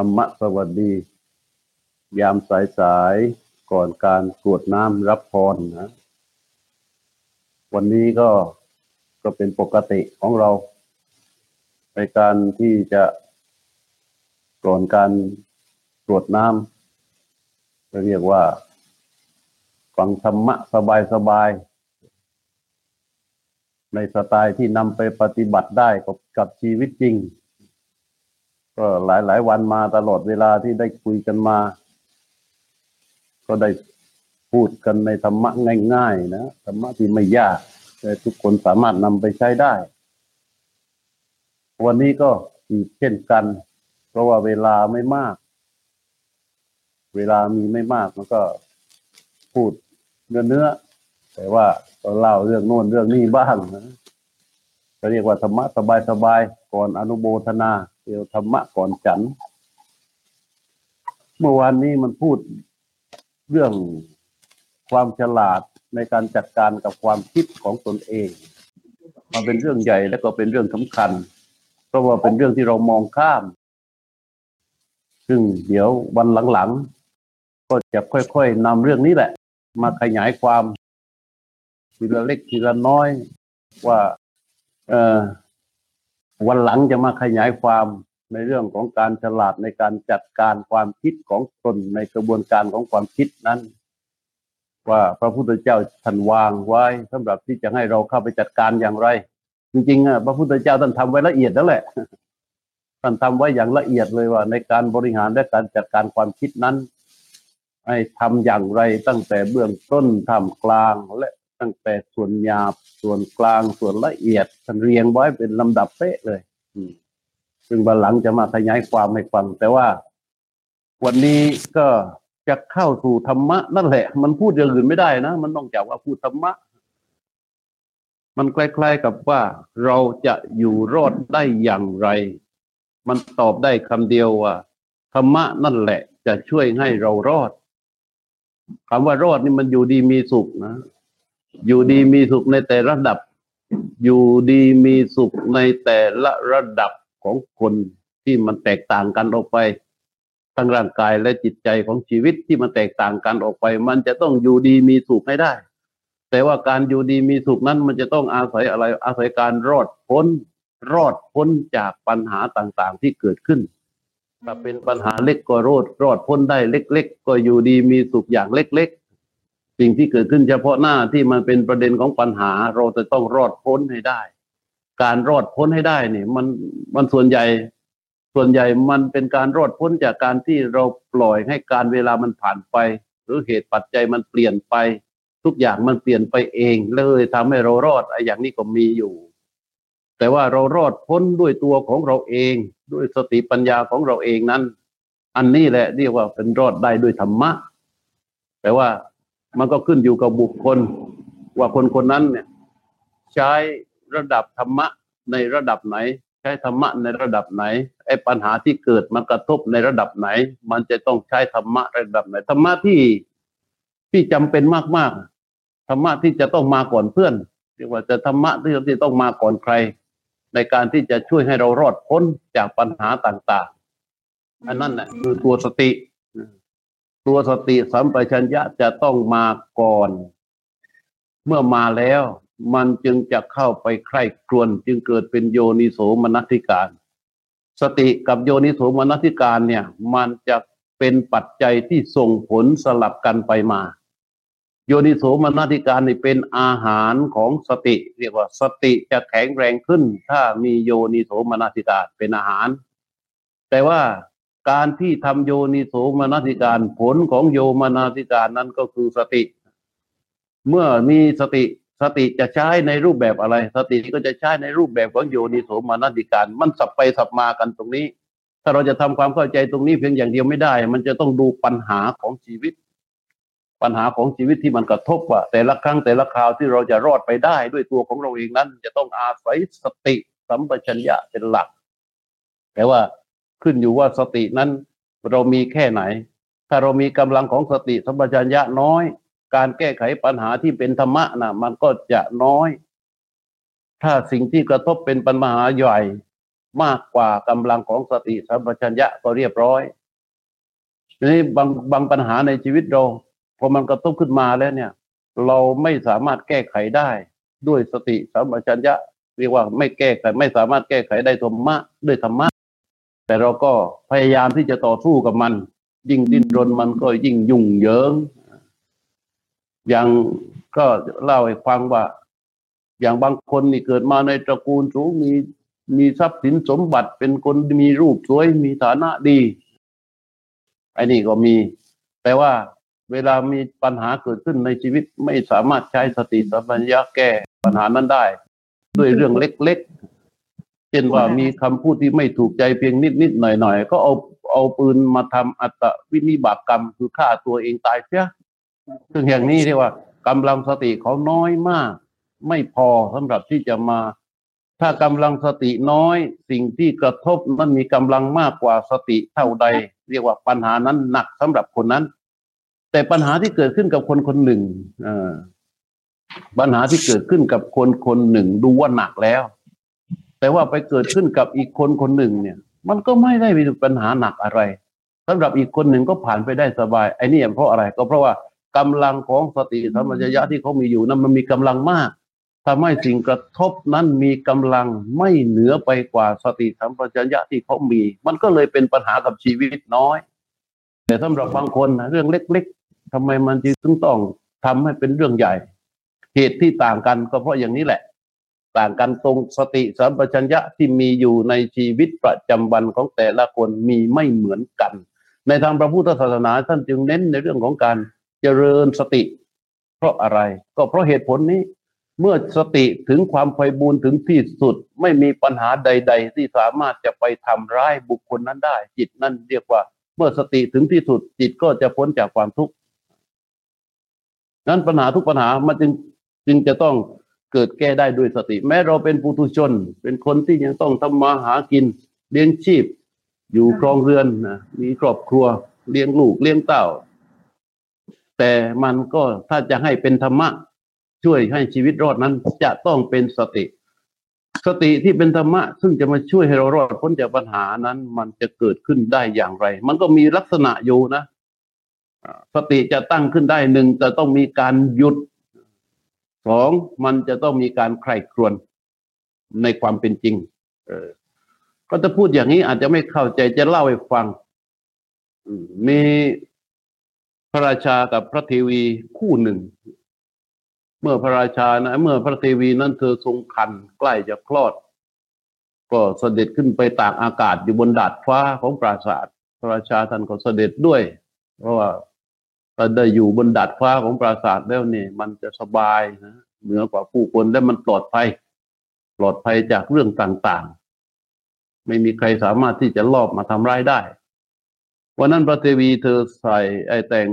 ธรรมะสวัสดี ยามสายสายๆก่อนการกรวดน้ำรับพรนะ วันนี้ก็ก็เป็นปกติของเรา ในการที่จะก่อนการกรวดน้ำจะเรียกว่า ฟังธรรมะสบายๆในสไตล์ที่นำไปปฏิบัติได้กับกับชีวิตจริง ก็หลายหลายวันมาตลอดเวลาที่ได้คุยกันมา ก็ได้พูดกันในธรรมะง่าย ๆ นะธรรมะที่ไม่ยากแต่ทุกคนสามารถนำไปใช้ได้ วันนี้ก็อีกเช่นกัน เพราะว่าเวลาไม่มาก เวลามีไม่มากมันก็พูดเนื้อเนื้อแต่ว่าก็เล่าเรื่องโน้นเรื่องนี้บ้างนะก็เรียกว่าธรรมะสบายๆก่อนอนุโมทนา เรียวธรรมะก่อนฉัน เมื่อวานนี้มันพูดเรื่องความฉลาดในการจัดการกับความคิดของตนเอง มันเป็นเรื่องใหญ่และก็เป็นเรื่องสำคัญ เพราะว่าเป็นเรื่องที่เรามองข้าม ซึ่งเดี๋ยววันหลังๆ ก็จะค่อยๆนำเรื่องนี้แหละ มาขยายความทีละเล็กทีละน้อยว่า เออ วันหลังจะมาขยายความในเรื่องของการฉลาดในการจัดการความคิดของตนในกระบวนการของความคิดนั้น ว่าพระพุทธเจ้าท่านวางไว้สำหรับที่จะให้เราเข้าไปจัดการอย่างไร จริงๆอะพระพุทธเจ้าท่านทำไว้ละเอียดแล้วแหละท่านทำไว้อย่างละเอียดเลยว่า ในการบริหารและการจัดการความคิดนั้นให้ทำอย่างไรตั้งแต่เบื้องต้นทำกลางและ ตั้งแต่ส่วนหยาบส่วนกลางส่วนละเอียดท่านเรียงไว้เป็นลำดับเป๊ะเลย อืมซึ่งบันหลังจะมาขยายความให้ฟัง แต่ว่า วันนี้ก็จะเข้าสู่ธรรมะ นั่นแหละ มันพูดอย่างอื่นไม่ได้นะ มันต้องจากว่าพูดธรรมะ มันคล้ๆกับว่าเราจะอยู่รอดได้อย่างไร มันตอบได้คำเดียวว่าธรรมะนั่นแหละ จะช่วยให้เรารอดคำว่ารอดนี่มันอยู่ดีมีสุขนะ อยู่ดีมีสุขในแต่ระดับ อยู่ดีมีสุขในแต่ละระดับของคนที่มันแตกต่างกันออกไปทั้งร่างกายและจิตใจของชีวิตที่มันแตกต่างกันออกไป มันจะต้องอยู่ดีมีสุขให้ได้ แต่ว่าการอยู่ดีมีสุขนั้น มันจะต้องอาศัยอะไรอาศัยการรอดพ้น รอดพ้นจากปัญหาต่างๆที่เกิดขึ้นถ้าเป็นปัญหาเล็กก็รอดรอดพ้นได้เล็ก ๆ ก็อยู่ดีมีสุขอย่างเล็ก ๆ สิ่งที่เกิดขึ้นเฉพาะหน้าที่มันเป็นประเด็นของปัญหา เราจะต้องรอดพ้นให้ได้ การรอดพ้นให้ได้นี่มันมันส่วนใหญ่ ส่วนใหญ่มันเป็นการรอดพ้นจากการที่เราปล่อยให้การเวลามันผ่านไป หรือเหตุปัจจัยมันเปลี่ยนไป ทุกอย่างมันเปลี่ยนไปเองเลยทำให้เรารอดไอ้อย่างนี้ก็มีอยู่ แต่ว่าเรารอดพ้นด้วยตัวของเราเอง ด้วยสติปัญญาของเราเองนั้น อันนี้แหละเรียกว่าเป็นรอดได้ด้วยธรรมะแต่ว่า มันก็ขึ้นอยู่กับบุคคล ว่าคนคนนั้นเนี่ยใช้ระดับธรรมะในระดับไหน ใช้ธรรมะในระดับไหนไอ้ปัญหาที่เกิดมันกระทบในระดับไหน มันจะต้องใช้ธรรมะระดับไหนธรรมะที่ที่จำเป็นมากๆธรรมะที่จะต้องมาก่อนเพื่อนเรียกว่าจะธรรมะที่ที่ต้องมาก่อนใคร ในการที่จะช่วยให้เรารอดพ้นจากปัญหาต่าง ๆ อันนั้นแหละคือตัวสติ ตัวสติสัมปชัญญะจะต้องมาก่อน เมื่อมาแล้วมันจึงจะเข้าไปใคร่ครวญจึงเกิดเป็นโยนิโสมนัสิการ สติกับโยนิโสมนัสิการเนี่ย มันจะเป็นปัจจัยที่ส่งผลสลับกันไปมา โยนิโสมนัสิการนี่เป็นอาหารของสติ เรียกว่าสติจะแข็งแรงขึ้น ถ้ามีโยนิโสมนัสิการเป็นอาหาร แต่ว่า การที่ทำโยนิโสมนสิการ ผลของโยมนสิการนั้นก็คือสติ เมื่อมีสติสติจะใช้ในรูปแบบอะไร สติก็จะใช้ในรูปแบบของโยนิโสมนสิการ มันสับไปสับมากันตรงนี้ ถ้าเราจะทำความเข้าใจตรงนี้เพียงอย่างเดียวไม่ได้ มันจะต้องดูปัญหาของชีวิต ปัญหาของชีวิตที่มันกระทบว่า แต่ละครั้งแต่ละคราวที่เราจะรอดไปได้ด้วยตัวของเราเองนั้น จะต้องอาศัยสติสัมปชัญญะเป็นหลัก แต่ว่า ขึ้นอยู่ว่าสตินั้นเรามีแค่ไหน ถ้าเรามีกำลังของสติสัมปชัญญะน้อย การแก้ไขปัญหาที่เป็นธรรมะนะมันก็จะน้อย ถ้าสิ่งที่กระทบเป็นปัญหาใหญ่มากกว่ากำลังของสติสัมปชัญญะก็เรียบร้อยทีนี้บางบางปัญหาในชีวิตเราพอมันกระทบขึ้นมาแล้วเนี่ย เราไม่สามารถแก้ไขได้ด้วยสติสัมปชัญญะเรียกว่าไม่แก้ไขไม่สามารถแก้ไขได้ธรรมะด้วยธรรมะ แต่เราก็พยายามที่จะต่อสู้กับมัน ยิ่งดิ้นรนมันก็ยิ่งยุ่งเหยิงอย่างก็เล่าให้ฟังว่า อย่างบางคนนี่เกิดมาในตระกูลสูงมีมีทรัพย์สินสมบัติเป็นคนมีรูปสวยมีฐานะดีไอ้นี่ก็มี แต่ว่าเวลามีปัญหาเกิดขึ้นในชีวิตไม่สามารถใช้สติสัมปชัญญะแก้ปัญหานั้นได้ ด้วยเรื่องเล็กๆ เช่นว่ามีคำพูดที่ไม่ถูกใจเพียงนิดๆหน่อยๆก็เอาเอาปืนมาทำอัตวินิบากกรรมคือฆ่าตัวเองตายเสียซึ่งอย่างนี้เรียกว่ากำลังสติเขาน้อยมาก ไม่พอสำหรับที่จะมา ถ้ากำลังสติน้อย สิ่งที่กระทบมันมีกำลังมากกว่าสติเท่าใด เรียกว่าปัญหานั้นหนักสำหรับคนนั้น แต่ปัญหาที่เกิดขึ้นกับคนคนหนึ่งเออปัญหาที่เกิดขึ้นกับคนคนหนึ่งดูว่าหนักแล้ว แต่ว่าไปเกิดขึ้นกับอีกคนคนหนึ่งเนี่ย มันก็ไม่ได้มีปัญหาหนักอะไรสำหรับอีกคนหนึ่งก็ผ่านไปได้สบายไอ้นี่เพราะอะไรก็เพราะว่ากำลังของสติสัมปชัญญะที่เขามีอยู่นั้นมันมีกำลังมากทำให้สิ่งกระทบนั้นมีกำลังไม่เหนือไปกว่าสติสัมปชัญญะที่เขามี มันก็เลยเป็นปัญหากับชีวิตน้อย แต่สำหรับบางคนนะเรื่องเล็กๆทำไมมันจึงต้องทำให้เป็นเรื่องใหญ่ เหตุที่ต่างกันก็เพราะอย่างนี้แหละ ต่างกันตรงสติสัมปชัญญะที่มีอยู่ในชีวิตประจำวันของแต่ละคนมีไม่เหมือนกัน ในทางพระพุทธศาสนาท่านจึงเน้นในเรื่องของการเจริญสติ เพราะอะไรก็เพราะเหตุผลนี้ เมื่อสติถึงความไพบูรณ์ถึงที่สุดไม่มีปัญหาใด ๆ ที่สามารถจะไปทำร้ายบุคคลนั้นได้ จิตนั่นเรียกว่า เมื่อสติถึงที่สุด จิตก็จะพ้นจากความทุกข์นั้นปัญหาทุกปัญหามันจึงจึงจะต้อง เกิดแก้ได้ด้วยสติ แม้เราเป็นปุถุชน เป็นคนที่ยังต้องทำมาหากินเลี้ยงชีพ อยู่ครองเรือนนะมีครอบครัวเลี้ยงลูกเลี้ยงเต้า แต่มันก็ถ้าจะให้เป็นธรรมะ ช่วยให้ชีวิตรอดนั้น จะต้องเป็นสติ สติที่เป็นธรรมะ ซึ่งจะมาช่วยให้เรารอดพ้นจากปัญหานั้น มันจะเกิดขึ้นได้อย่างไร มันก็มีลักษณะอยู่นะสติจะตั้งขึ้นได้หนึ่งจะต้องมีการหยุด สองมันจะต้องมีการใคร่ครวญในความเป็นจริง เออ ก็จะพูดอย่างนี้อาจจะไม่เข้าใจจะเล่าให้ฟัง มีพระราชากับพระเทวีคู่หนึ่ง เมื่อพระราชานะเมื่อพระเทวีนั้นเธอทรงคันใกล้จะคลอด ก็เสด็จขึ้นไปตากอากาศอยู่บนดาดฟ้าของปราสาท พระราชาท่านก็เสด็จด้วย เพราะว่า ถ้าได้อยู่บนดาดฟ้าของปราสาทแล้วนี่มันจะสบายนะเหนือกว่าผู้คนและมันปลอดภัย ปลอดภัยจากเรื่องต่างๆ ไม่มีใครสามารถที่จะลอบมาทำร้ายได้วันนั้นพระเทวีเธอใส่ไอ้แต่ง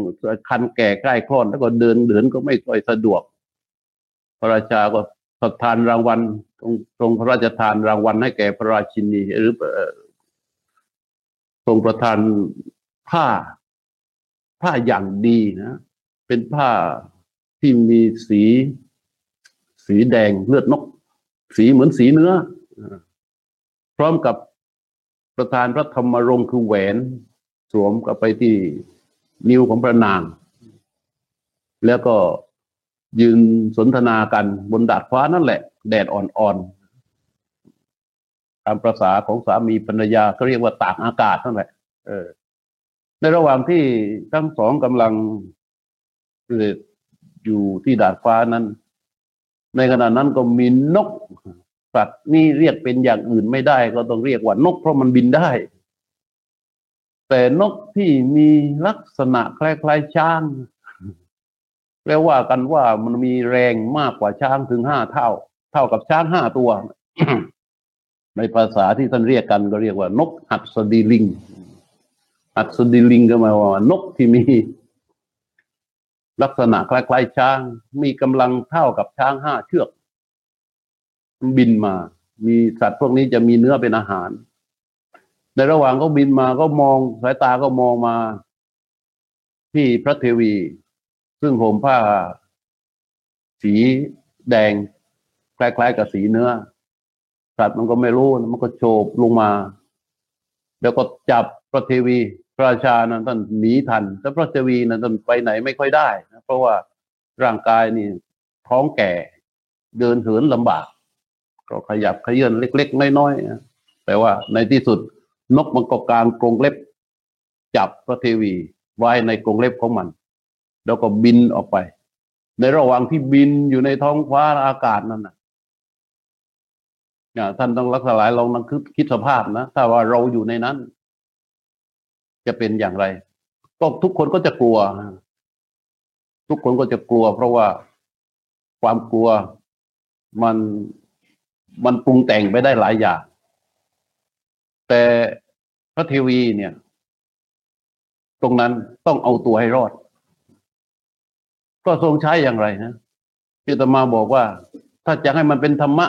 คันแก่ใกล้คลอดแล้วก็เดินเดินก็ไม่ค่อยสะดวก พระราชาก็สทานรางวัลตรงตรงพระราชทานรางวัลให้แก่พระราชินีหรือทรงประทานผ้า ผ้าอย่างดีนะ เป็นผ้าที่มีสี สีแดงเลือดนก สีเหมือนสีเนื้อ พร้อมกับประธานพระธรรมรงค์คือแหวนสวมกับไปที่นิ้วของพระนาง แล้วก็ยืนสนทนากันบนดาดฟ้านั่นแหละ แดดอ่อนๆตามประษาของสามีภรรยาก็เรียกว่าตากอากาศนั่นแหละ เออ ในระหว่างที่ทั้งสองกำลังอยู่ที่ดาดฟ้านั้น ในขณะนั้นก็มีนกสัตว์นี่เรียกเป็นอย่างอื่นไม่ได้ ก็ต้องเรียกว่านกเพราะมันบินได้ แต่นกที่มีลักษณะคล้ายๆช้างแปลว่ากันว่ามันมีแรงมากกว่าช้างถึงห้าเท่า เท่ากับช้างห้าตัว ในภาษาที่ท่านเรียกกันก็เรียกว่า นกหัดสดีลิง อัศดิลิงก็หมายว่านกที่มี ลักษณะคล้ายๆช้าง มีกำลังเท่ากับช้างห้าเชือก บินมา มีสัตว์พวกนี้จะมีเนื้อเป็นอาหาร ในระหว่างเขาบินมาก็มองสายตาก็มองมา ที่พระเทวี ซึ่งห่มผ้า สีแดง คล้ายๆกับสีเนื้อ สัตว์มันก็ไม่รู้ มันก็โฉบลงมา แล้วก็จับพระเทวี พระราชานั้นท่านหนีทันแต่พระเทวีนั้นท่านไปไหนไม่ค่อยได้นะเพราะว่าร่างกายนี่ท้องแก่เดินเหินลำบาก ก็ขยับขยื่นเล็ก ๆ น้อยๆนะแต่ว่าในที่สุดนกมันก็กางกรงเล็บ จับพระเทวีไว้ในกรงเล็บของมัน แล้วก็บินออกไป ในระหว่างที่บินอยู่ในท้องฟ้าอากาศนั่นนะท่านต้องรักษาหลายลองนั่งคิดสภาพนะถ้าว่าเราอยู่ในนั้น จะเป็นอย่างไรก็ทุกคนก็จะกลัว ทุกคนก็จะกลัว เพราะว่าความกลัวมันมันปรุงแต่งไปได้หลายอย่าง แต่พระเทวีเนี่ย ตรงนั้นต้องเอาตัวให้รอด ก็ทรงใช้อย่างไรนะพิตมาบอกว่า ถ้าจะให้มันเป็นธรรมะ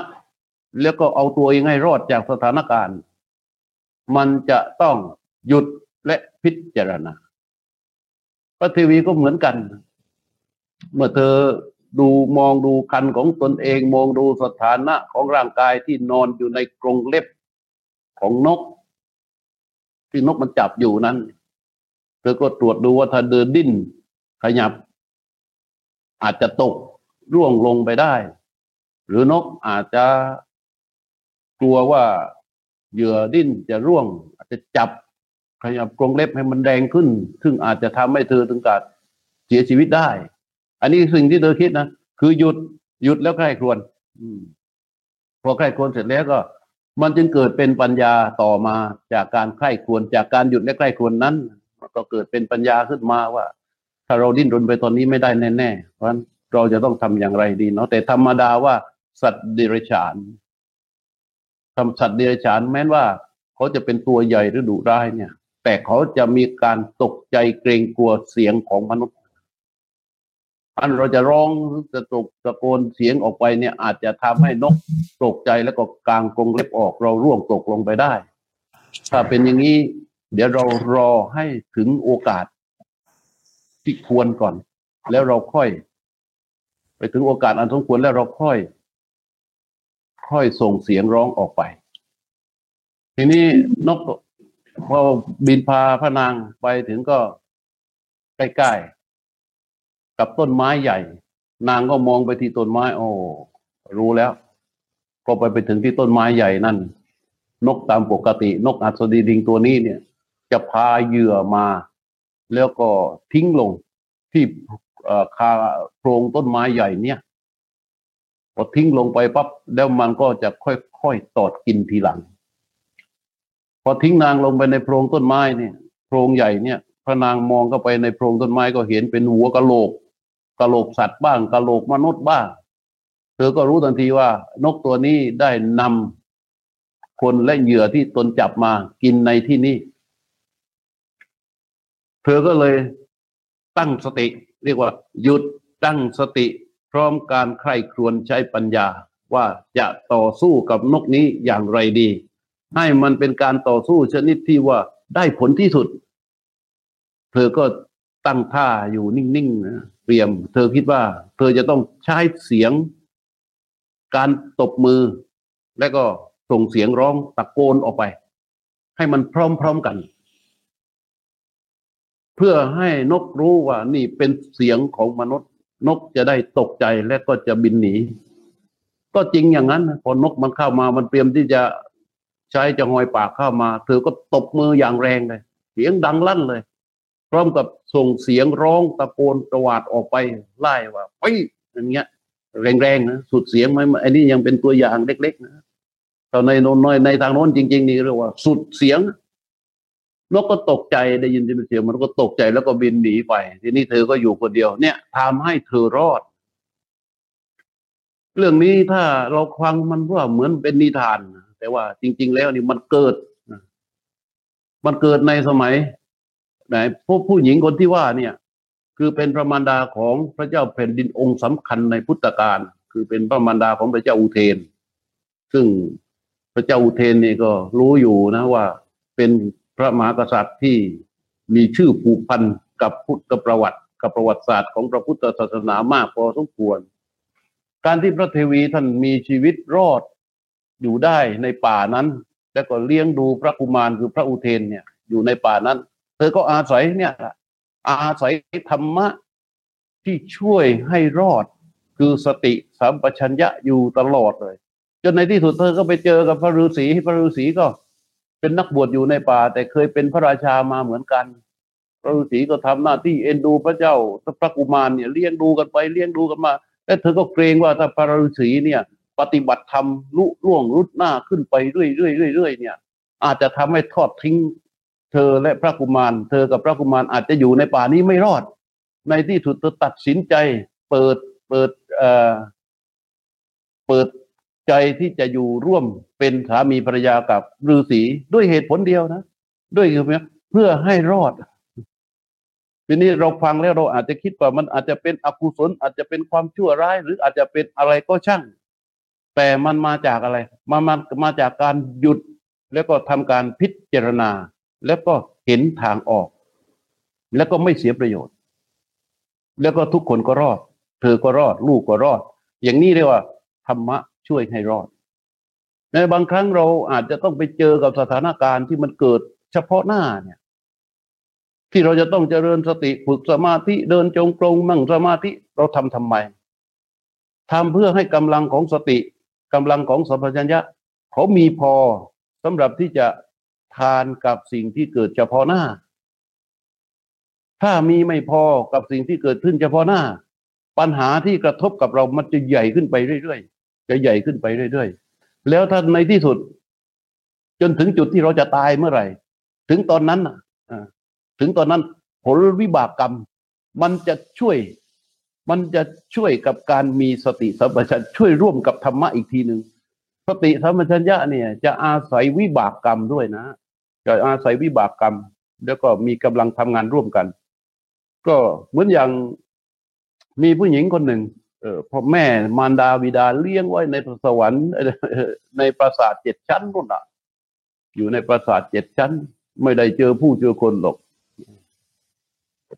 แล้วก็เอาตัวเองให้รอดจากสถานการณ์ มันจะต้องหยุด และพิจารณาพระเทวีก็เหมือนกัน เมื่อเธอดูมองดูคันของตนเอง มองดูสถานะของร่างกายที่นอนอยู่ในกรงเล็บของนก ที่นกมันจับอยู่นั้น เธอก็ตรวจดูว่าถ้าเดินดิ้น ขยับ อาจจะตกร่วงลงไปได้ หรือนกอาจจะกลัวว่าเหยื่อดิ้นจะร่วง อาจจะจับ ขยับกรงเล็บให้มันแดงขึ้น ซึ่งอาจจะทำให้เธอถึงกับเสียชีวิตได้ อันนี้สิ่งที่เธอคิดนะคือหยุดหยุดแล้วใครควรพอใครควรเสร็จแล้วก็ มันจึงเกิดเป็นปัญญาต่อมาจากการใคร่ควรจากการหยุดและใคร่ควรนั้นก็เกิดเป็นปัญญาขึ้นมาว่า ถ้าเราดิ้นรนไปตอนนี้ไม่ได้แน่ๆเพราะฉะนั้นเราจะต้องทำอย่างไรดีเนาะแต่ธรรมดาว่าสัตว์เดรัจฉานทำสัตว์เดรัจฉานแม้ว่า เขาจะเป็นตัวใหญ่หรือดุร้ายเนี่ย แต่เขาจะมีการตกใจเกรงกลัวเสียงของมนุษย์ อันเราจะร้องจะตกตะโกนเสียงออกไปเนี่ย อาจจะทำให้นกตกใจแล้วก็กางกรงเล็บออกเราร่วงตกลงไปได้ ถ้าเป็นอย่างนี้ เดี๋ยวเรารอให้ถึงโอกาสที่ควรก่อน แล้วเราค่อย ไปถึงโอกาสอันสมควรแล้วเราค่อย ค่อยส่งเสียงร้องออกไป ทีนี้นก พอบินพาพระนางไปถึงก็ใกล้ๆกับต้นไม้ใหญ่ นางก็มองไปที่ต้นไม้ โอ้รู้แล้ว ก็ไปไปถึงที่ต้นไม้ใหญ่นั่น นกตามปกติ นกอัศดีลิงตัวนี้เนี่ย จะพาเหยื่อมา แล้วก็ทิ้งลงที่คาโพรงต้นไม้ใหญ่เนี่ยพอทิ้งลงไปปั๊บแล้วมันก็จะค่อยๆตอดกินทีหลัง พอทิ้งนางลงไปในโพรงต้นไม้เนี่ยโพรงใหญ่เนี่ยพระนางมองเข้าไปในโพรงต้นไม้ก็เห็นเป็นหัวกะโหลกกะโหลกสัตว์บ้างกะโหลกมนุษย์บ้าง เธอก็รู้ทันทีว่านกตัวนี้ได้นำคนและเหยื่อที่ตนจับมากินในที่นี้ เธอก็เลยตั้งสติ เรียกว่า หยุดตั้งสติ พร้อมการใคร่ครวญใช้ปัญญาว่าจะต่อสู้กับนกนี้อย่างไรดี ให้มันเป็นการต่อสู้ชนิดที่ว่าได้ผลที่สุด เธอก็ตั้งท่าอยู่นิ่งๆนะเตรียม เธอคิดว่า เธอจะต้องใช้เสียง การตบมือ และก็ส่งเสียงร้องตะโกนออกไป ให้มันพร้อมๆกัน เพื่อให้นกรู้ว่านี่เป็นเสียงของมนุษย์ นกจะได้ตกใจและก็จะบินหนี ก็จริงอย่างนั้นพอนกมันเข้ามามันเตรียมที่จะ ใช้จะหอยปากเข้ามา เธอก็ตบมืออย่างแรงเลย เสียงดังลั่นเลย พร้อมกับส่งเสียงร้องตะโกนตวาดออกไปไล่ว่าไปอย่างเงี้ย แรงๆนะสุดเสียงไหมอันนี้ยังเป็นตัวอย่างเล็ก ๆ นะแต่ในโน้นน้อยในทางโน้นจริง ๆ นี่เรียกว่า สุดเสียงนกก็ตกใจได้ยินเสียงมันก็ตกใจแล้วก็บินหนีไป ทีนี้เธอก็อยู่คนเดียว เนี่ยทำให้เธอรอด เรื่องนี้ถ้าเราฟังมันว่าเหมือนเป็นนิทาน แต่ว่าจริง ๆ แล้วนี่มันเกิด มันเกิดในสมัยไหนพวกผู้หญิงคนที่ว่าเนี่ย คือเป็นพระมารดาของพระเจ้าแผ่นดินองค์สำคัญในพุทธกาลคือเป็นพระมารดาของพระเจ้าอุเทน ซึ่งพระเจ้าอุเทนนี่ก็รู้อยู่นะว่าเป็นพระมหากษัตริย์ที่มีชื่อผูกพันกับพุทธประวัติ กับประวัติศาสตร์ของพระพุทธศาสนามากพอสมควร การที่พระเทวีท่านมีชีวิตรอด อยู่ได้ในป่านั้น แล้วก็เลี้ยงดูพระกุมารคือพระอุเทนเนี่ย อยู่ในป่านั้น เธอก็อาศัยเนี่ยอาศัยธรรมะที่ช่วยให้รอดคือสติสัมปชัญญะอยู่ตลอดเลย จนในที่สุดเธอก็ไปเจอกับพระฤาษีพระฤาษีก็เป็นนักบวชอยู่ในป่า แต่เคยเป็นพระราชามาเหมือนกัน พระฤาษีก็ทำหน้าที่เอ็นดูพระเจ้าพระกุมารเนี่ยเลี้ยงดูกันไปเลี้ยงดูกันมาและเธอก็เกรงว่าถ้าพระฤาษีเนี่ย ปฏิบัติธรรมลุล่วงรุดหน้าขึ้นไปเรื่อยๆเรื่อยเนี่ย อาจจะทำให้ทอดทิ้ง เธอและพระกุมาร เธอกับพระกุมารอาจจะอยู่ในป่านี้ไม่รอด ในที่สุดเธอตัดสินใจ เปิดเปิดเอ่อเปิดใจที่จะอยู่ร่วมเป็นสามีภรรยากับฤาษีด้วยเหตุผลเดียวนะ ด้วยคือเพื่อให้รอดทีนี้เราฟังแล้วเราอาจจะคิดว่ามันอาจจะเป็นอกุศลอาจจะเป็นความชั่วร้าย หรืออาจจะเป็นอะไรก็ช่าง แต่มันมาจากอะไรมามามาจากการหยุดแล้วก็ทำการพิจารณา แล้วก็เห็นทางออก แล้วก็ไม่เสียประโยชน์ แล้วก็ทุกคนก็รอด เธอก็รอด ลูกก็รอด อย่างนี้เรียกว่าธรรมะช่วยให้รอดในบางครั้งเราอาจจะต้องไปเจอกับสถานการณ์ที่มันเกิดเฉพาะหน้าเนี่ยที่เราจะต้องเจริญสติฝึกสมาธิเดินจงกรมมั่งสมาธิเราทำทำไมทำเพื่อให้กำลังของสติ กำลังของสัมปชัญญะเขามีพอสำหรับที่จะทานกับสิ่งที่เกิดเฉพาะหน้า ถ้ามีไม่พอกับสิ่งที่เกิดขึ้นเฉพาะหน้า ปัญหาที่กระทบกับเรามันจะใหญ่ขึ้นไปเรื่อยๆจะใหญ่ขึ้นไปเรื่อยๆแล้วถ้าในที่สุด จนถึงจุดที่เราจะตายเมื่อไหร่ ถึงตอนนั้นถึงตอนนั้นผลวิบากกรรม มันจะช่วย มันจะช่วยกับการมีสติสัมปชัญญะช่วยร่วมกับธรรมะอีกทีหนึ่งสติสัมปชัญญะเนี่ย จะอาศัยวิบากกรรมด้วยนะ จะอาศัยวิบากกรรม แล้วก็มีกำลังทำงานร่วมกัน ก็เหมือนอย่างมีผู้หญิงคนหนึ่ง เออพ่อแม่มารดาวิดาเลี้ยงไว้ในสวรรค์ในปราสาทเจ็ดชั้นนู่นอะ อยู่ในปราสาทเจ็ดชั้น ไม่ได้เจอผู้เจอคนหรอก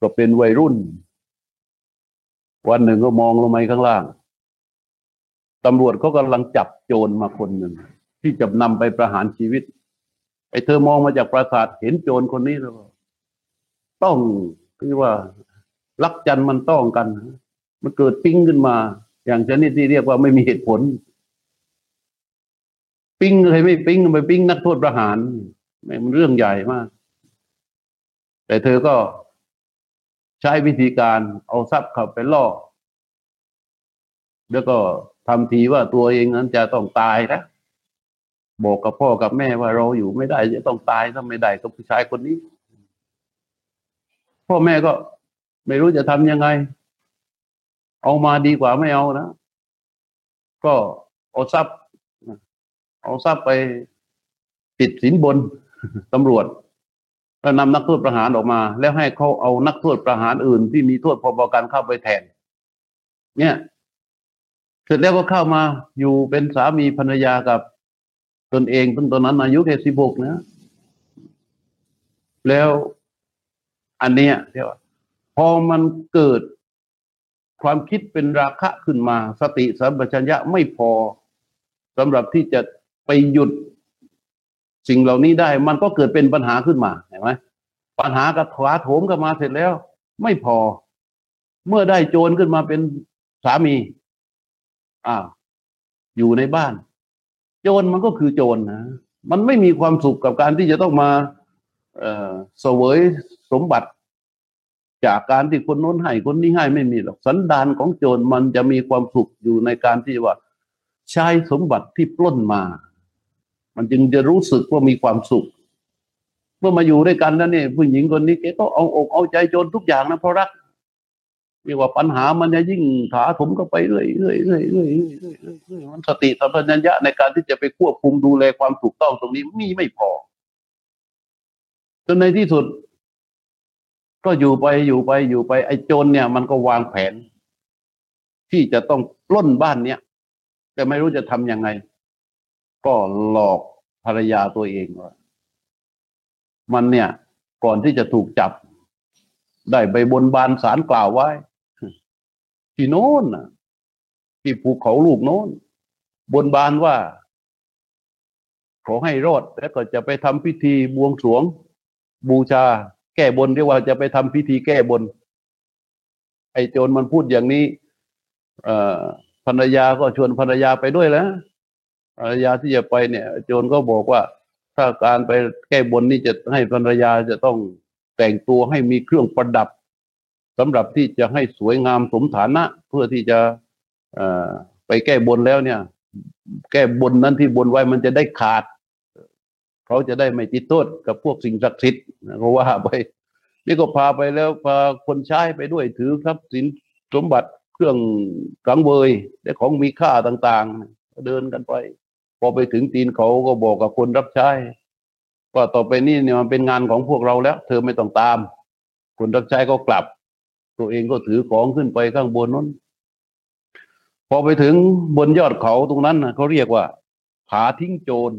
ก็เป็นวัยรุ่น วันหนึ่งก็มองลงมาข้างล่างตำรวจเขากำลังจับโจรมาคนหนึ่ง ที่จะนำไปประหารชีวิต ไอ้เธอมองมาจากปราสาทเห็นโจรคนนี้แล้วต้องคือว่ารักจันมันต้องกัน มันเกิดปิ้งขึ้นมา อย่างชนิดที่เรียกว่าไม่มีเหตุผล ปิ้งใครไม่ปิ้งไปปิ้งนักโทษประหารมันเรื่องใหญ่มาก แต่เธอก็ ใช้วิธีการเอาทรัพย์เข้าไปล่อ แล้วก็ทำทีว่าตัวเองนั้นจะต้องตายนะบอกกับพ่อกับแม่ว่าเราอยู่ไม่ได้จะต้องตายถ้าไม่ได้กับผู้ชายคนนี้ พ่อแม่ก็ไม่รู้จะทำยังไง เอามาดีกว่าไม่เอานะ ก็เอาทรัพย์ เอาทรัพย์ไปติดสินบนตำรวจ แล้วนำนักโทษประหารออกมา แล้วให้เขาเอานักโทษประหารอื่นที่มีโทษพอๆกันเข้าไปแทน เนี่ย เสร็จแล้วก็เข้ามาอยู่เป็นสามีภรรยากับตนเองตอนนั้นอายุแค่สิบหกนะแล้วอันเนี้ยเรียกว่าพอมันเกิดความคิดเป็นราคะขึ้นมา สติสัมปชัญญะไม่พอสำหรับที่จะไปหยุด สิ่งเหล่านี้ได้ มันก็เกิดเป็นปัญหาขึ้นมาเห็นไหมปัญหากระถาโถมกันมาเสร็จแล้ว ไม่พอ เมื่อได้โจรขึ้นมาเป็นสามีอ้าอยู่ในบ้าน โจรมันก็คือโจรนะมันไม่มีความสุขกับการที่จะต้องมา เอ่อเสวยสมบัติ จากการที่คนโน้นให้คนนี้ให้ไม่มีหรอกสันดานของโจรมันจะมีความสุขอยู่ในการที่ว่า ใช้สมบัติที่ปล้นมา มันจึงจะรู้สึกว่ามีความสุข เมื่อมาอยู่ด้วยกันแล้วเนี่ยผู้หญิงคนนี้แกก็เอาอกเอาใจจรทุกอย่างนะเพราะรักเรียกว่าปัญหามันจะยิ่งถาถมก็ไปเรื่อยเรื่อยเรื่อยเรื่อยเรื่อยเรื่อยมันสติสัมปชัญญะในการที่จะไปควบคุมดูแลความถูกต้องตรงนี้มีไม่พอจนในที่สุด ก็อยู่ไปอยู่ไปอยู่ไปไอ้โจรเนี่ย มันก็วางแผน ที่จะต้องปล้นบ้านเนี้ยแต่ไม่รู้จะทำยังไง ก็หลอกภรรยาตัวเองว่ามันเนี่ย ก่อนที่จะถูกจับ ได้ไปบนบานสารกล่าวไว้ ที่โน้นที่ภูเขาลูกโน้น บนบานว่า ขอให้รอดแล้วก็จะไปทำพิธีบวงสรวง บูชา แก้บนเรียกว่าจะไปทำพิธีแก้บน ไอ้โจรมันพูดอย่างนี้เอ่อภรรยาก็ชวนภรรยาไปด้วยแล้ว ภรรยาที่จะไปเนี่ย โจรก็บอกว่า ถ้าการไปแก้บนนี่จะให้ภรรยาจะต้องแต่งตัวให้มีเครื่องประดับสำหรับที่จะให้สวยงามสมฐานะ เพื่อที่จะอไปแก้บนแล้วเนี่ย แก้บนนั้นที่บนไว้มันจะได้ขาด เขาจะได้ไม่ติดโทษกับพวกสิ่งศักดิ์สิทธิ์เขาว่าไป นี่ก็พาไปแล้วพาคนใช้ไปด้วยถือทรัพย์สินสมบัติเครื่องสังเวยและของมีค่าต่าง ๆ เดินกันไป พอไปถึงตีนเขาก็บอกกับคนรับใช้ว่าต่อไปนี่เนี่ยมันเป็นงานของพวกเราแล้ว เธอไม่ต้องตาม คนรับใช้ก็กลับ ตัวเองก็ถือของขึ้นไปข้างบนนั้นพอไปถึงบนยอดเขาตรงนั้นเขาเรียกว่า ผาทิ้งโจร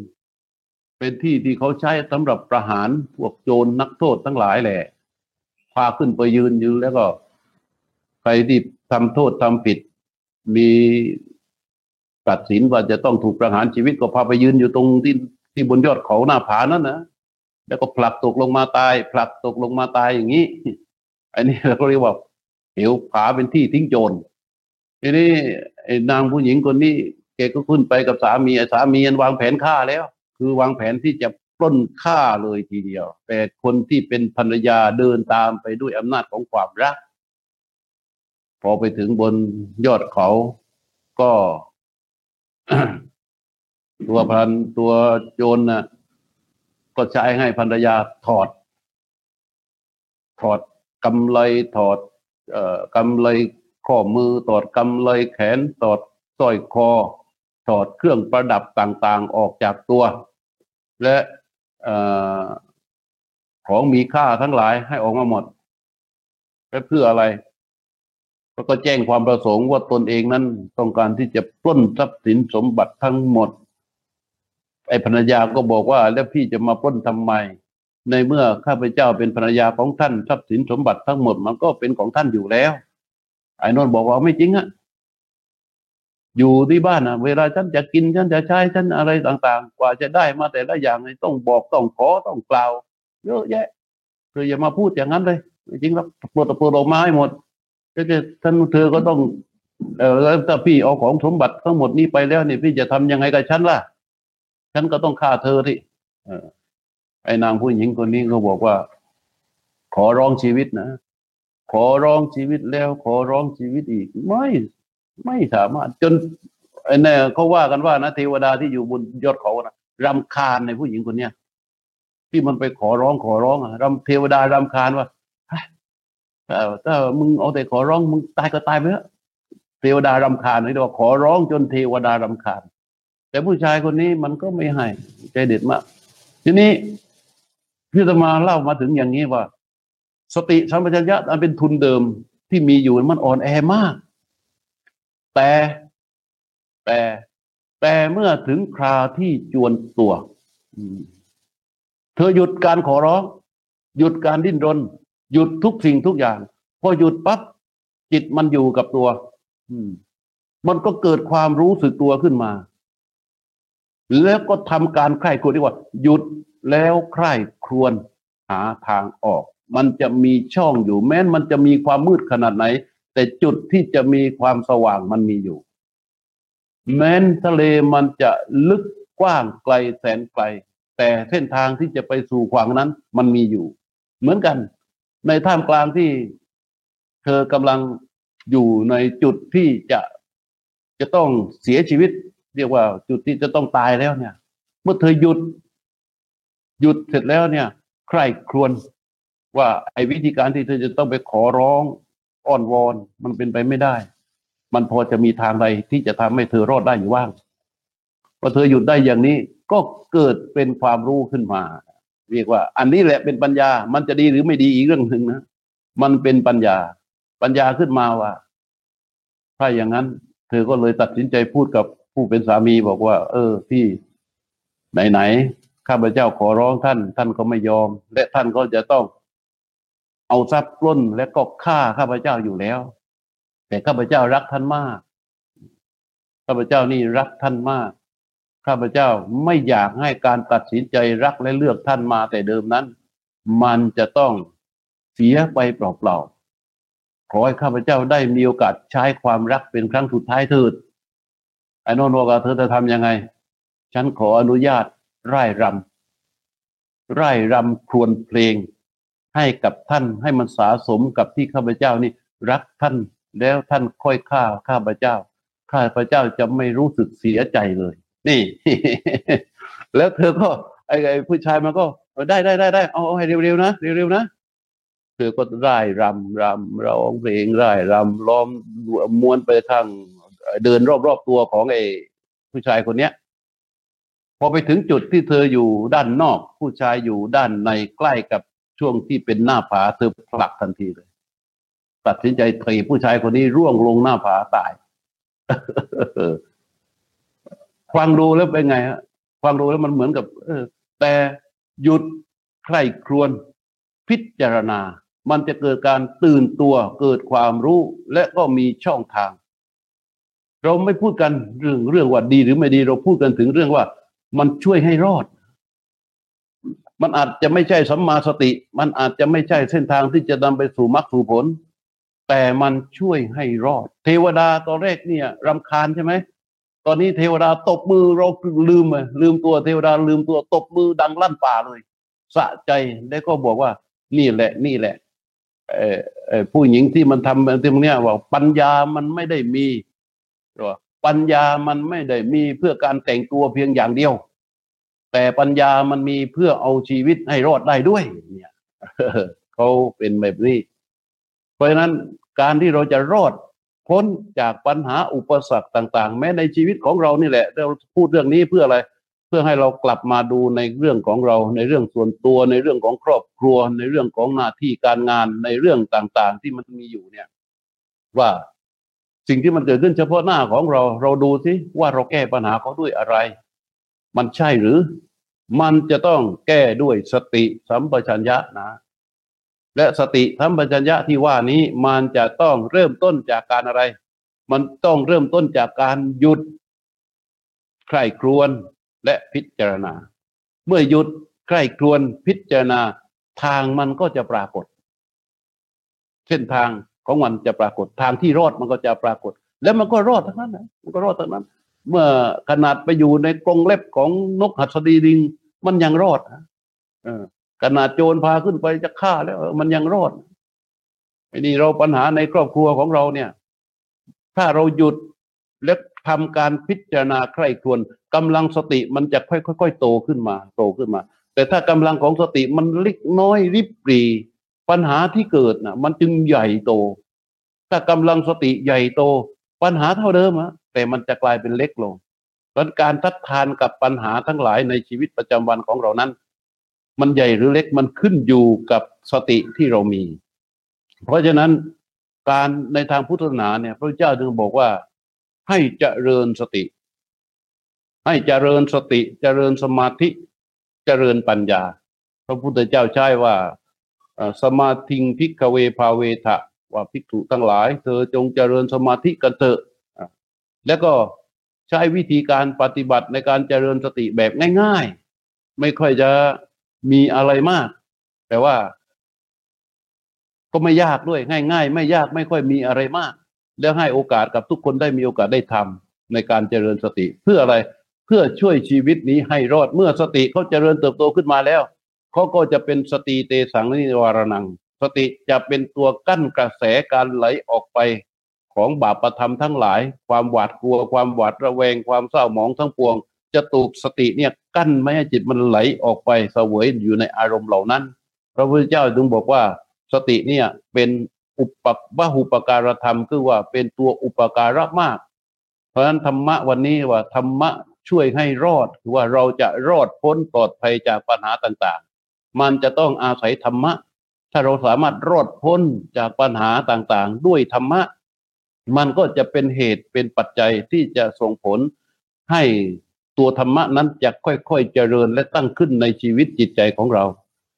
เป็นที่ที่เขาใช้สำหรับประหารพวกโจรนักโทษทั้งหลายแหละพาขึ้นไปยืนยืนแล้วก็ใครที่ทำโทษทำผิด มี ตัดสินว่าจะต้องถูกประหารชีวิตก็พาไปยืนอยู่ตรงที่ที่บนยอดเขาหน้าผานั้นนะแล้วก็ผลักตกลงมาตายผลักตกลงมาตายอย่างนี้ อันนี้เราก็เรียกว่าเหวผาเป็นที่ทิ้งโจรทีนี้นางผู้หญิงคนนี้แกก็ขึ้นไปกับสามีสามีอันวางแผนฆ่าแล้ว คือวางแผนที่จะปล้นฆ่าเลยทีเดียว แต่คนที่เป็นภรรยาเดินตามไปด้วยอำนาจของความรัก พอไปถึงบนยอดเขาก็ ตัวพันตัวโจรน่ะ ก็ใช้ให้ภรรยาถอด ถอดกำไลถอด เอ่อกำไลข้อมือถอดกำไลแขนถอดสร้อยคอ ถอดเครื่องประดับต่างๆออกจากตัว และอของมีค่าทั้งหลายให้ออกมาหมดและเพื่ออะไร แล้วก็แจ้งความประสงค์ว่าตนเองนั้น ต้องการที่จะปล้นทรัพย์สินสมบัติทั้งหมด ไอ้ภรรยาก็บอกว่าแล้วพี่จะมาปล้นทำไม ในเมื่อข้าพเจ้าเป็นภรรยาของท่านทรัพย์สินสมบัติทั้งหมด มันก็เป็นของท่านอยู่แล้ว ไอ้นนท์บอกว่าไม่จริงอะอยู่ที่บ้านอะเวลาฉันจะกินฉันจะใช้ฉันอะไรต่างๆ กว่าจะได้มาแต่ละอย่างต้องบอกต้องขอต้องกล่าวเยอะแยะเธออย่ามาพูดอย่างนั้นเลยไม่จริงแล้วปลดปลดออกมาให้หมด ก็จะท่านเธอก็ต้องเออแล้วถ้าพี่เอาของสมบัติทั้งหมดนี้ไปแล้วเนี่ยพี่จะทำยังไงกับฉันล่ะ ฉันก็ต้องฆ่าเธอที่ไอ้นางผู้หญิงคนนี้ก็บอกว่า ขอร้องชีวิตนะ ขอร้องชีวิตแล้ว ขอร้องชีวิตอีก ไม่ไม่สามารถ จนไอ้เนี่ยเขาว่ากันว่านะเทวดาที่อยู่บนยอดเขานะรำคาญในผู้หญิงคนเนี้ยที่มันไปขอร้องขอร้องอะรำเทวดารำคาญว่า ถ้ามึงเอาแต่ขอร้องมึงตายก็ตายไปเถอะเทวดารำคาญนี่เรียกว่าขอร้องจนเทวดารำคาญ แต่ผู้ชายคนนี้มันก็ไม่ให้ใจเด็ดมาก ทีนี้พี่ตมาเล่ามาถึงอย่างนี้ว่า สติสัมปชัญญะอันเป็นทุนเดิมที่มีอยู่มันอ่อนแอมาก แต่แต่แต่เมื่อถึงคราที่จวนตัว เธอหยุดการขอร้อง หยุดการดิ้นรน หยุดทุกสิ่งทุกอย่าง พอหยุดปั๊บจิตมันอยู่กับตัว อืม มันก็เกิดความรู้สึกตัวขึ้นมา แล้วก็ทำการใคร่ครวญที่ว่า หยุดแล้วใคร่ครวญหาทางออก มันจะมีช่องอยู่ แม้นมันจะมีความมืดขนาดไหน แต่จุดที่จะมีความสว่างมันมีอยู่ แม้นทะเลมันจะลึกกว้างไกลแสนไกล แต่เส้นทางที่จะไปสู่ขวางนั้น มันมีอยู่ เหมือนกัน ในท่ามกลางที่เธอกำลังอยู่ในจุดที่จะจะต้องเสียชีวิต เรียกว่าจุดที่จะต้องตายแล้วเนี่ย เมื่อเธอหยุด หยุดเสร็จแล้วเนี่ย ใครครวญว่าไอ้วิธีการที่เธอจะต้องไปขอร้องอ้อนวอนมันเป็นไปไม่ได้ มันพอจะมีทางใดที่จะทำให้เธอรอดได้อยู่ว่างพอเธอหยุดได้อย่างนี้ก็เกิดเป็นความรู้ขึ้นมา เรียกว่า อันนี้แหละเป็นปัญญา มันจะดีหรือไม่ดีอีกเรื่องหนึ่งนะ มันเป็นปัญญา ปัญญาขึ้นมาว่า ถ้าอย่างนั้น เธอก็เลยตัดสินใจพูดกับผู้เป็นสามีบอกว่า เออ พี่ไหนๆข้าพเจ้าขอร้องท่าน ท่านก็ไม่ยอม และท่านก็จะต้อง เอาทรัพย์ปล้นและก็ฆ่าข้าพเจ้าอยู่แล้ว แต่ข้าพเจ้ารักท่านมากข้าพเจ้านี่รักท่านมาก ข้าพเจ้าไม่อยากให้การตัดสินใจรักและเลือกท่านมาแต่เดิมนั้น มันจะต้องเสียไปเปล่าๆขอให้ข้าพเจ้าได้มีโอกาสใช้ความรักเป็นครั้งสุดท้ายเถิดไอ้นนท์บอกว่าเธอจะทำยังไง ฉันขออนุญาตไร่รำไร่รำครวญเพลง ให้กับท่านให้มันสาสมกับที่ข้าพเจ้านี่รักท่านแล้วท่านค่อยฆ่าข้าพเจ้า ข้าพเจ้าจะไม่รู้สึกเสียใจเลย นี่ แล้วเธอก็ไอ้ไอ้ผู้ชายมันก็ได้ได้ได้ได้เอาให้เร็วๆนะเร็วๆนะเธอก็ร่ายรำรำร้องเพลงร่ายรำล้อมม้วนไปทางเดินรอบๆตัวของไอ้ผู้ชายคนเนี้ยพอไปถึงจุดที่เธออยู่ด้านนอก ผู้ชายอยู่ด้านในใกล้กับช่วงที่เป็นหน้าผาเธอผลักทันทีเลย ตัดสินใจถีผู้ชายคนนี้ร่วงลงหน้าผาตาย ฟังดูแล้วเป็นไงฮะฟังดูแล้วมันเหมือนกับ เออ แต่หยุดใคร่ครวญพิจารณา มันจะเกิดการตื่นตัวเกิดความรู้และก็มีช่องทาง เราไม่พูดกันเรื่องเรื่องว่าดีหรือไม่ดี เราพูดกันถึงเรื่องว่า มันช่วยให้รอด มันอาจจะไม่ใช่สัมมาสติ มันอาจจะไม่ใช่เส้นทางที่จะนำไปสู่มรรคสู่ผล แต่มันช่วยให้รอด เทวดาตอนแรกเนี่ยรำคาญใช่ไหม ตอนนี้เทวดาตบมือเราลืมลยลืมตัวเทวดาลืมตัวตบมือดังลั่นป่าเลย สะใจแล้วก็บอกว่า นี่แหละ นี่แหละเออผู้หญิงที่มันทำที่มันเนี่ยว่าปัญญามันไม่ได้มีหรอปัญญามันไม่ได้มีเพื่อการแต่งตัวเพียงอย่างเดียว แต่ปัญญามันมีเพื่อเอาชีวิตให้รอดได้ด้วย เนี่ยเขาเป็นแบบนี้ เพราะฉะนั้นการที่เราจะรอด พ้นจากปัญหาอุปสรรคต่าง ๆ แม้ในชีวิตของเรานี่แหละเราพูดเรื่องนี้เพื่ออะไร เพื่อให้เรากลับมาดูในเรื่องของเรา ในเรื่องส่วนตัว ในเรื่องของครอบครัว ในเรื่องของหน้าที่การงานในเรื่องต่างๆ ที่มันมีอยู่เนี่ย ว่าสิ่งที่มันเกิดขึ้นเฉพาะหน้าของเรา เราดูสิว่าเราแก้ปัญหาเขาด้วยอะไร มันใช่หรือ มันจะต้องแก้ด้วยสติสัมปชัญญะนะ และสติสัมปัญญะที่ว่านี้มันจะต้องเริ่มต้นจากการอะไร มันต้องเริ่มต้นจากการหยุดใคร่ครวญและพิจารณา เมื่อหยุดใคร่ครวญพิจารณาทางมันก็จะปรากฏ เส้นทางของมันจะปรากฏทางที่รอดมันก็จะปรากฏ แล้วมันก็รอดทั้งนั้นนะมันก็รอดทั้งนั้น เมื่อขนาดไปอยู่ในกรงเล็บของนกหัสดีลิง มันยังรอดนะเออ ขนาดโจรพาขึ้นไปจะฆ่าแล้วมันยังรอดไอ้นี่เราปัญหาในครอบครัวของเราเนี่ย ถ้าเราหยุดและทำการพิจารณาใคร่ครวญกำลังสติมันจะค่อยๆโตขึ้นมา โตขึ้นมา แต่ถ้ากำลังของสติมันเล็กน้อยริบหรีปัญหาที่เกิดนะมันจึงใหญ่โต ถ้ากำลังสติใหญ่โต ปัญหาเท่าเดิมอะแต่มันจะกลายเป็นเล็กลงดังการทัดทานกับปัญหาทั้งหลายในชีวิตประจำวันของเรานั้น มันใหญ่หรือเล็กมันขึ้นอยู่กับสติที่เรามี เพราะฉะนั้นการในทางพุทธศาสนาเนี่ย พระเจ้าจึงบอกว่าให้เจริญสติ ให้เจริญสติเจริญสมาธิเจริญปัญญา พระพุทธเจ้าใช้ว่าสมาธิงพิกเวภาเวทะว่าภิกษุทั้งหลาย เธอจงเจริญสมาธิกันเถอะแล้วก็ใช้วิธีการปฏิบัติในการเจริญสติแบบง่าย ๆ ไม่ค่อยจะ มีอะไรมาก แต่ว่า ก็ไม่ยากด้วย ง่าย ๆ ไม่ยากไม่ค่อยมีอะไรมาก แล้วให้โอกาสกับทุกคนได้มีโอกาสได้ทำในการเจริญสติ เพื่ออะไรเพื่อช่วยชีวิตนี้ให้รอดเมื่อสติเขาเจริญเติบโตขึ้นมาแล้วเขาก็จะเป็นสติเตสังนิวารนัง สติจะเป็นตัวกั้นกระแสการไหลออกไปของบาปธรรมทั้งหลาย ความหวาดกลัว ความหวาดระแวง ความเศร้าหมองทั้งปวง จะถูกสติเนี่ยกั้นไม่ให้จิตมันไหลออกไปเสวยอยู่ในอารมณ์เหล่านั้น พระพุทธเจ้าจึงบอกว่าสติเนี่ยเป็นอุปวหุปการธรรมคือว่าเป็นตัวอุปการะมาก เพราะฉะนั้นธรรมะวันนี้ว่าธรรมะช่วยให้รอดคือว่าเราจะรอดพ้นปลอดภัยจากปัญหาต่างๆ มันจะต้องอาศัยธรรมะ ถ้าเราสามารถรอดพ้นจากปัญหาต่างๆ ด้วยธรรมะ มันก็จะเป็นเหตุเป็นปัจจัยที่จะส่งผลให้ ตัวธรรมะนั้นจะค่อยๆเจริญและตั้งขึ้นในชีวิตจิตใจของเรา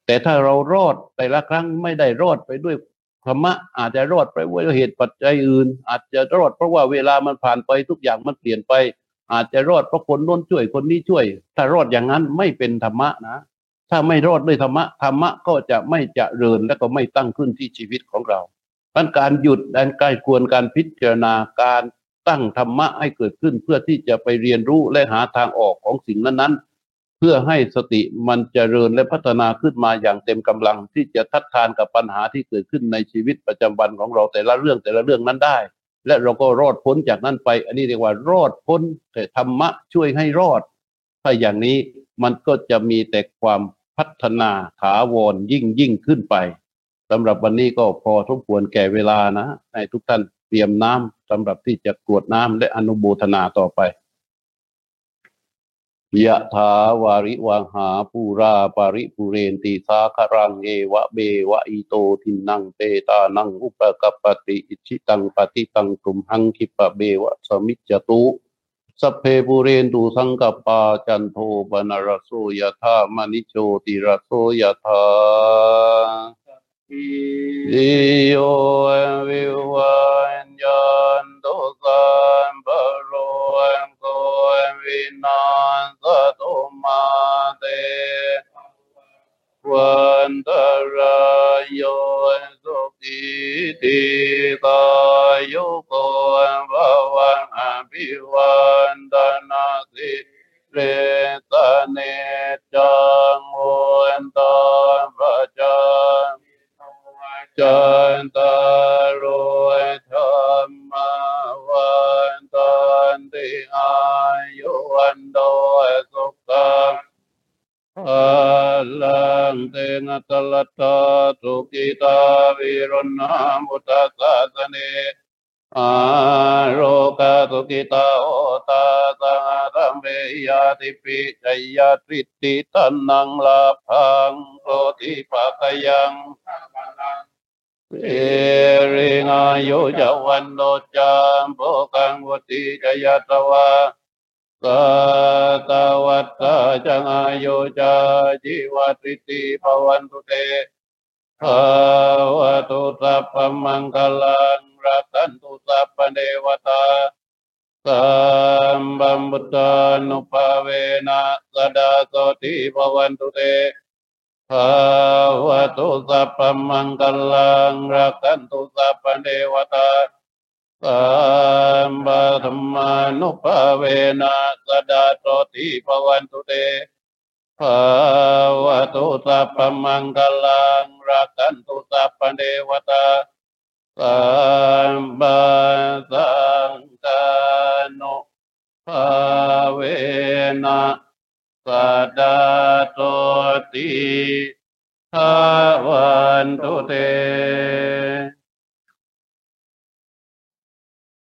แต่ถ้าเรารอดแต่ละครั้งไม่ได้รอดไปด้วยธรรมะอาจจะรอดไปด้วยเหตุปัจจัยอื่น อาจจะรอดเพราะว่าเวลามันผ่านไปทุกอย่างมันเปลี่ยนไป อาจจะรอดเพราะคนโน้นช่วยคนนี้ช่วย ถ้ารอดอย่างนั้นไม่เป็นธรรมะนะ ถ้าไม่รอดด้วยธรรมะธรรมะก็จะไม่เจริญและก็ไม่ตั้งขึ้นที่ชีวิตของเราดังการหยุดการใกล้ควรการพิจารณาการ ตั้งธรรมะให้เกิดขึ้นเพื่อที่จะไปเรียนรู้และหาทางออกของสิ่งนั้นๆ เพื่อให้สติมันเจริญและพัฒนาขึ้นมาอย่างเต็มกำลังที่จะทัดทานกับปัญหาที่เกิดขึ้นในชีวิตประจำวันของเราแต่ละเรื่องแต่ละเรื่องนั้นได้ และเราก็รอดพ้นจากนั้นไป อันนี้เรียกว่ารอดพ้น แต่ธรรมะช่วยให้รอด ถ้าอย่างนี้มันก็จะมีแต่ความพัฒนาถาวรยิ่งยิ่งขึ้นไปสำหรับวันนี้ก็พอสมควรแก่เวลานะ ให้ทุกท่านเตรียมน้ำ สำหรับที่จะกรวดน้ำและอนุโมทนาต่อไปยะถาวาริวังหาปูราปาริปุเรนติสาคารังเอวะเบวะอิโตทินังเตตานังอุปกปปติอิชิตังปฏิตังตุมหังคิปะเบวะสมิจจตุสัพเพปุเรนตุสังกปปาจันโทปนรสโสยะธามณิโชติรสโสยะธาดิโยวิวัน ยาตริติตันนังลาพังโรติปะกยังเอริงอายุจวันโนจามโภกังวุติจยตวาสาตวัตตาจังอายุจาจิวัติติภวันตุเตภาวตุสัพพมังคลังรัตันตุสัพพเดวตา สัมบัมบุตานุภาเวนะสดาโสติภวันตุเตภาวะตุสัพพมังคลังรักขันตุสัพพเทวตาสัมปะธรรมานุภาเวนะสดาโตติภวันตุเตภาวะตุสัพพมังคลังรักขันตุสัพพเทวตา สัมปะสังฆานุภาเวนะสดาโตติทาวันตุเต